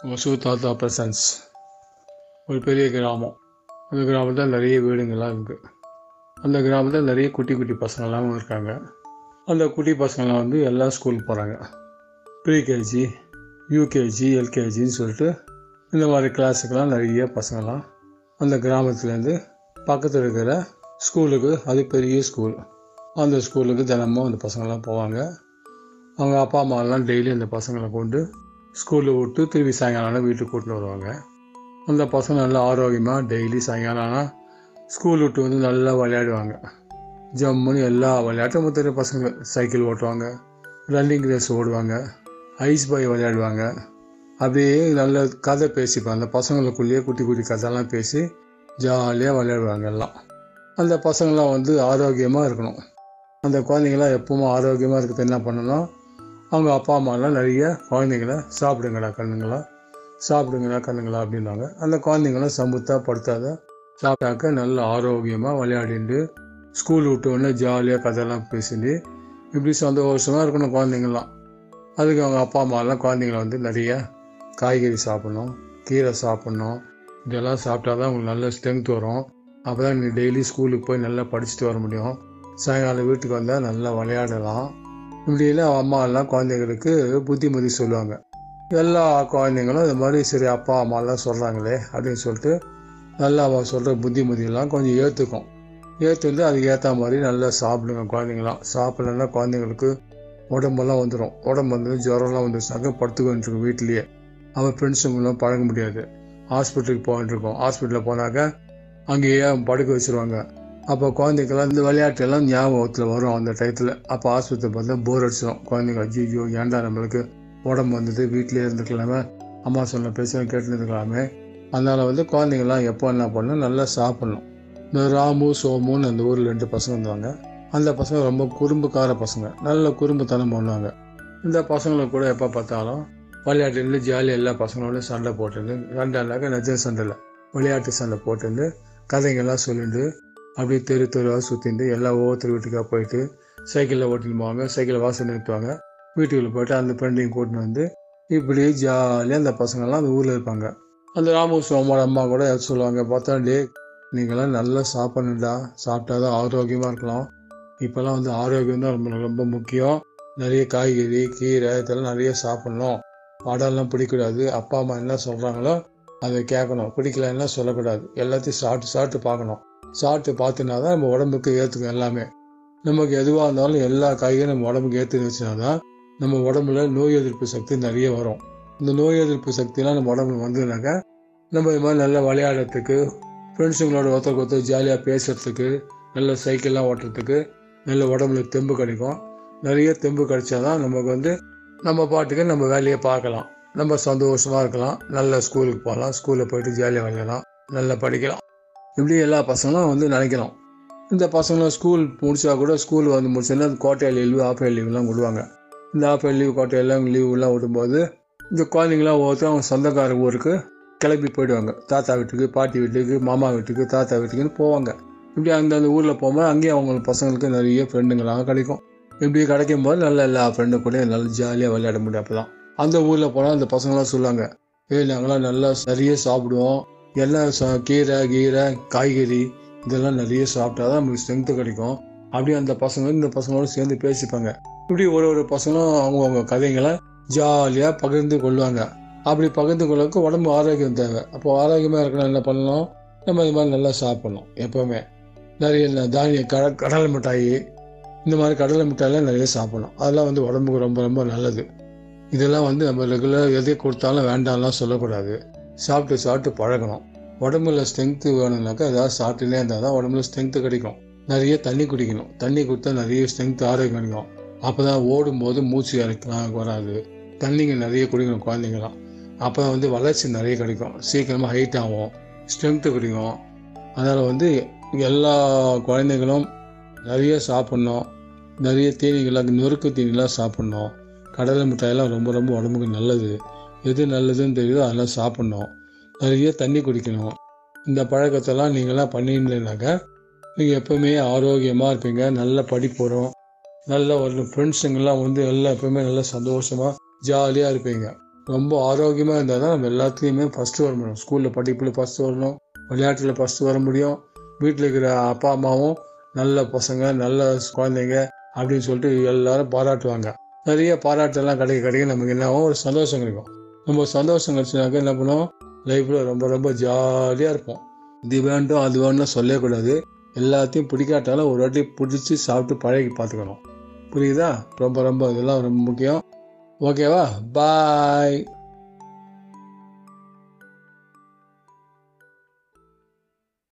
கதை தாத்தா பிரசன்ஸ் ஒரு பெரிய கிராமம். அந்த கிராமத்தில் நிறைய வீடுங்கள்லாம் இருக்குது அந்த கிராமத்தில் நிறைய குட்டி குட்டி பசங்கள்லாம் இருக்காங்க. அந்த குட்டி பசங்கள்லாம் வந்து எல்லாம் ஸ்கூலுக்கு போகிறாங்க ப்ரீகேஜி யூகேஜி எல்கேஜின்னு சொல்லிட்டு இந்த மாதிரி கிளாஸுக்கெல்லாம் நிறைய பசங்கள்லாம் அந்த கிராமத்துலேருந்து பக்கத்தில் இருக்கிற ஸ்கூலுக்கு அது பெரிய ஸ்கூல் அந்த ஸ்கூலுக்கு தினமும் அந்த பசங்கள்லாம் போவாங்க. அவங்க அப்பா அம்மாலாம் டெய்லி அந்த பசங்களை கொண்டு ஸ்கூலில் விட்டு திருப்பி சாயங்காலம் வீட்டுக்கு கூட்டிட்டு வருவாங்க. அந்த பசங்க நல்லா ஆரோக்கியமாக டெய்லி சாயங்காலம் ஆனால் ஸ்கூல் விட்டு வந்து நல்லா விளையாடுவாங்க. ஜம்முன்னு எல்லா விளையாட்டும் தெரியும் பசங்க. சைக்கிள் ஓட்டுவாங்க. ரன்னிங் ரேஸ் ஓடுவாங்க. ஐஸ் பாய் விளையாடுவாங்க. அப்படியே நல்ல கதை பேசிப்பாங்க. அந்த பசங்களுக்குள்ளேயே குட்டி குட்டி கதைலாம் பேசி ஜாலியாக விளையாடுவாங்க எல்லாம். அந்த பசங்களாம் வந்து ஆரோக்கியமாக இருக்கணும். அந்த குழந்தைங்களாம் எப்பவும் ஆரோக்கியமாக இருக்கிறது என்ன பண்ணணும்? அவங்க அப்பா அம்மாலாம் நிறைய குழந்தைங்கள சாப்பிடுங்கடா கண்ணுங்களா? சாப்பிடுங்கடா கண்ணுங்களா அப்படின்னாங்க. அந்த குழந்தைங்களாம் சமுத்தா படுத்தாத சாப்பிட்டாக்க நல்ல ஆரோக்கியமாக விளையாடிட்டு ஸ்கூல் விட்ட உடனே ஜாலியாக கதையெல்லாம் பேசிட்டு இப்படி சந்தோஷமாக இருக்கணும் குழந்தைங்களாம் அதுக்கு அவங்க அப்பா அம்மாலாம் குழந்தைங்கள வந்து நிறைய காய்கறி சாப்பிட்ணும் கீரை சாப்பிட்ணும். இதெல்லாம் சாப்பிட்டா தான் உங்களுக்கு நல்ல ஸ்ட்ரென்த் வரும். அப்போ தான் நீங்கள் டெய்லி ஸ்கூலுக்கு போய் நல்லா படிச்சுட்டு வர முடியும். சாயங்காலம் வீட்டுக்கு வந்தால் நல்லா விளையாடலாம். இப்படியெல்லாம் அம்மா எல்லாம் குழந்தைங்களுக்கு புத்திமதி சொல்லுவாங்க. எல்லா குழந்தைங்களும் இந்த மாதிரி சரி அப்பா அம்மாலாம் சொல்கிறாங்களே அப்படின்னு சொல்லிட்டு நல்லா அவள் சொல்கிற புத்திமதியெல்லாம் கொஞ்சம் ஏற்றுக்கும் ஏற்றுந்து அதுக்கு ஏற்ற மாதிரி நல்லா சாப்பிடுங்க குழந்தைங்களாம். சாப்பிட்லன்னா குழந்தைங்களுக்கு உடம்பெல்லாம் வந்துடும் உடம்பு வந்து ஜுரம்லாம் வந்துருச்சாங்க படுத்துக்கிட்டு வீட்லேயே அவன் ஃப்ரெண்ட்ஸுங்களும் பழக முடியாது. ஹாஸ்பிட்டலுக்கு போயிட்டு இருக்கோம். ஹாஸ்பிட்டலில் போனாக்க அங்கேயே படுக்க வச்சுருவாங்க. அப்போ குழந்தைக்கெல்லாம் இந்த விளையாட்டெல்லாம் ஞாபகத்தில் வரும் அந்த டயத்தில். அப்போ ஆஸ்பத்திரி பார்த்தா போர் அடிச்சிடும் குழந்தைங்க ஐயோ ஏண்டா நம்மளுக்கு உடம்பு வந்தது? வீட்டிலே இருந்துக்கலாமே. அம்மா சொன்ன பேச கேட்டுருந்துக்கலாமே. அதனால் வந்து குழந்தைங்களாம் எப்போ என்ன பண்ணணும்? நல்லா சாப்பிட்ணும். இந்த ராமு சோமுன்னு அந்த ஊரில் ரெண்டு பசங்க இருந்தாங்க அந்த பசங்க ரொம்ப குறும்புக்கார பசங்க. நல்ல குறும்புத்தனம் பண்ணுவாங்க. இந்த பசங்களை கூட எப்போ பார்த்தாலும் விளையாட்டுலேருந்து ஜாலியாக எல்லா பசங்களோட சண்டை போட்டுருந்து சண்டைனாக்க நிஜ சண்டையில் விளையாட்டு சண்டை போட்டுருந்து கதைங்கள்லாம் சொல்லிட்டு அப்படியே தெரு தெருவாக சுற்றிட்டு எல்லா ஒவ்வொருத்தர் வீட்டுக்காக போயிட்டு சைக்கிளில் ஓட்டின்னு போவாங்க சைக்கிளை வாசல் நிறுத்துவாங்க வீட்டுக்குள்ளே போயிட்டு அந்த ஃப்ரெண்டையும் கூட்டின்னு வந்து இப்படி ஜாலியாக அந்த பசங்கள்லாம் அந்த ஊரில் இருப்பாங்க. அந்த ராமு அம்மா கூட ஏதாவது சொல்லுவாங்க பார்த்தா டே நீங்களாம் நல்லா சாப்பிடணுண்டா சாப்பிட்டா தான் ஆரோக்கியமாக இருக்கலாம். இப்போல்லாம் வந்து ஆரோக்கியம் தான் ரொம்ப ரொம்ப முக்கியம். நிறைய காய்கறி கீரை இதெல்லாம் நிறைய சாப்பிட்ணும். படம்லாம் பிடிக்கூடாது அப்பா அம்மா என்ன சொல்கிறாங்களோ அதை கேட்கணும். பிடிக்கலன்னா சொல்லக்கூடாது. எல்லாத்தையும் சாப்பிட்டு சாப்பிட்டு பார்க்கணும். சாப்பிட்டு பார்த்தினா தான் நம்ம உடம்புக்கு ஏற்றுக்கும் எல்லாமே. நமக்கு எதுவாக இருந்தாலும் எல்லா காய்கறியும் நம்ம உடம்புக்கு ஏற்றுன்னு வச்சுனா தான் நம்ம உடம்புல நோய் எதிர்ப்பு சக்தி நிறைய வரும். இந்த நோய் எதிர்ப்பு சக்திலாம் நம்ம உடம்புல வந்ததுனாக்கா நம்ம இது மாதிரி நல்லா விளையாடுறதுக்கு ஃப்ரெண்ட்ஸுங்களோட ஒருத்தருக்கு ஒருத்தர் ஜாலியாக பேசுறதுக்கு நல்ல சைக்கிள்லாம் ஓட்டுறதுக்கு நல்ல உடம்புல தெம்பு கிடைக்கும். நிறைய தெம்பு கிடைச்சாதான் நமக்கு வந்து நம்ம பாட்டுக்கு நம்ம வேலையை பார்க்கலாம். நம்ம சந்தோஷமாக இருக்கலாம். நல்ல ஸ்கூலுக்கு போகலாம். ஸ்கூலில் போயிட்டு ஜாலியாக விளையாடலாம். நல்லா படிக்கலாம். இப்படி எல்லா பசங்களும் வந்து நினைக்கிறோம். இந்த பசங்களும் ஸ்கூல் முடிச்சா கூட ஸ்கூல் வந்து முடிச்சோன்னா குவார்டர் லீவு ஆஃப் லீவ்லாம் விடுவாங்க. இந்த ஆஃப் லீவ் கோட்டையெல்லாம் லீவுலாம் விடும்போது இந்த குழந்தைங்களாம் ஒவ்வொருத்தரும் அவங்க சொந்தக்கார ஊருக்கு கிளம்பி போயிடுவாங்க. தாத்தா வீட்டுக்கு பாட்டி வீட்டுக்கு மாமா வீட்டுக்கு தாத்தா வீட்டுக்குன்னு போவாங்க. இப்படி அந்தந்த ஊரில் போகும்போது அங்கேயும் அவங்க பசங்களுக்கு நிறைய ஃப்ரெண்டுங்களாக கிடைக்கும். இப்படி கிடைக்கும் போது நல்ல எல்லா ஃப்ரெண்டு கூட நல்லா ஜாலியாக விளையாட முடியும் அப்போ தான் அந்த ஊரில் போனால் அந்த பசங்களாம் சொல்லுவாங்க ஏய் நாங்களாம் நல்லா நிறைய சாப்பிடுவோம். எல்லாம் சா கீரை கீரை காய்கறி இதெல்லாம் நிறைய சாப்பிட்டா தான் நமக்கு ஸ்ட்ரென்த்து கிடைக்கும். அப்படியே அந்த பசங்க இந்த பசங்களோட சேர்ந்து பேசிப்பாங்க. இப்படி ஒரு ஒரு பசங்களும் அவங்கவுங்க கதைங்களை ஜாலியாக பகிர்ந்து கொள்வாங்க. அப்படி பகிர்ந்து கொள்ளக்கு உடம்பு ஆரோக்கியம் தேவை. அப்போ ஆரோக்கியமாக இருக்கணும் என்ன பண்ணணும்? நம்ம இது மாதிரி நல்லா சாப்பிடணும் எப்போவுமே. நிறைய தானிய கட கடலை மிட்டாய் இந்த மாதிரி கடலை மிட்டாயெல்லாம் நிறைய சாப்பிடணும். அதெல்லாம் வந்து உடம்புக்கு ரொம்ப ரொம்ப நல்லது. இதெல்லாம் வந்து நம்ம ரெகுலர் எதை கொடுத்தாலும் வேண்டாம்லாம் சொல்லக்கூடாது. சாப்பிட்டு சாப்பிட்டு பழகணும். உடம்புல ஸ்ட்ரென்த்து வேணும்னாக்கா ஏதாவது சாப்பிட்டுனே இருந்தால் தான் உடம்புல ஸ்ட்ரென்த்து கிடைக்கும். நிறைய தண்ணி குடிக்கணும். தண்ணி குடித்தா நிறைய ஸ்ட்ரென்த் ஆரோக்கியம் கிடைக்கும். அப்போ தான் ஓடும்போது மூச்சு இறக்கலாம் வராது. தண்ணிங்க நிறைய குடிக்கணும் குழந்தைங்களாம் அப்போ தான் வந்து வளர்ச்சி நிறைய கிடைக்கும். சீக்கிரமாக ஹைட் ஆகும். ஸ்ட்ரென்த்து கிடைக்கும். அதனால் வந்து எல்லா குழந்தைகளும் நிறைய சாப்பிட்ணும். நிறைய தீனிகளாக நொறுக்கு தீனிகளாக சாப்பிட்ணும். கடலை மிட்டாயெல்லாம் ரொம்ப ரொம்ப உடம்புக்கு நல்லது. எது நல்லதுன்னு தெரியுதோ அதெல்லாம் சாப்பிட்ணும். நிறைய தண்ணி குடிக்கணும். இந்த பழக்கத்தெல்லாம் நீங்களாம் பண்ணியிருந்தீங்கனாக்கா நீங்கள் எப்பவுமே ஆரோக்கியமாக இருப்பீங்க. நல்ல படிப்பு வரும் நல்ல ஒரு ஃப்ரெண்ட்ஸுங்கெல்லாம் வந்து எல்லாம் எப்பவுமே நல்லா சந்தோஷமாக ஜாலியாக இருப்பீங்க. ரொம்ப ஆரோக்கியமாக இருந்தால் தான் நம்ம எல்லாத்துலேயுமே ஃபஸ்ட்டு வர முடியும். ஸ்கூலில் படிப்பில் ஃபஸ்ட்டு வரணும். விளையாட்டில் ஃபஸ்ட்டு வர முடியும். வீட்டில் இருக்கிற அப்பா அம்மாவும் நல்ல பசங்க நல்ல குழந்தைங்க அப்படின்னு சொல்லிட்டு எல்லாரும் பாராட்டுவாங்க. நிறைய பாராட்டெல்லாம் கிடைக்க கிடைக்க நமக்கு என்ன ஆகும்? ஒரு சந்தோஷம் கிடைக்கும். நம்ம சந்தோஷம் கிடச்சினாக்க என்ன பண்ணுவோம்? லைஃப்பில் ரொம்ப ரொம்ப ஜாலியாக இருப்போம். இது வேண்டும் அது வேணும்னு சொல்லக்கூடாது. எல்லாத்தையும் பிடிக்காட்டாலும் ஒரு வாட்டி பிடிச்சி சாப்பிட்டு பழகி பார்த்துக்கணும். புரியுதா? ரொம்ப ரொம்ப இதெல்லாம் ரொம்ப முக்கியம். ஓகேவா பாய்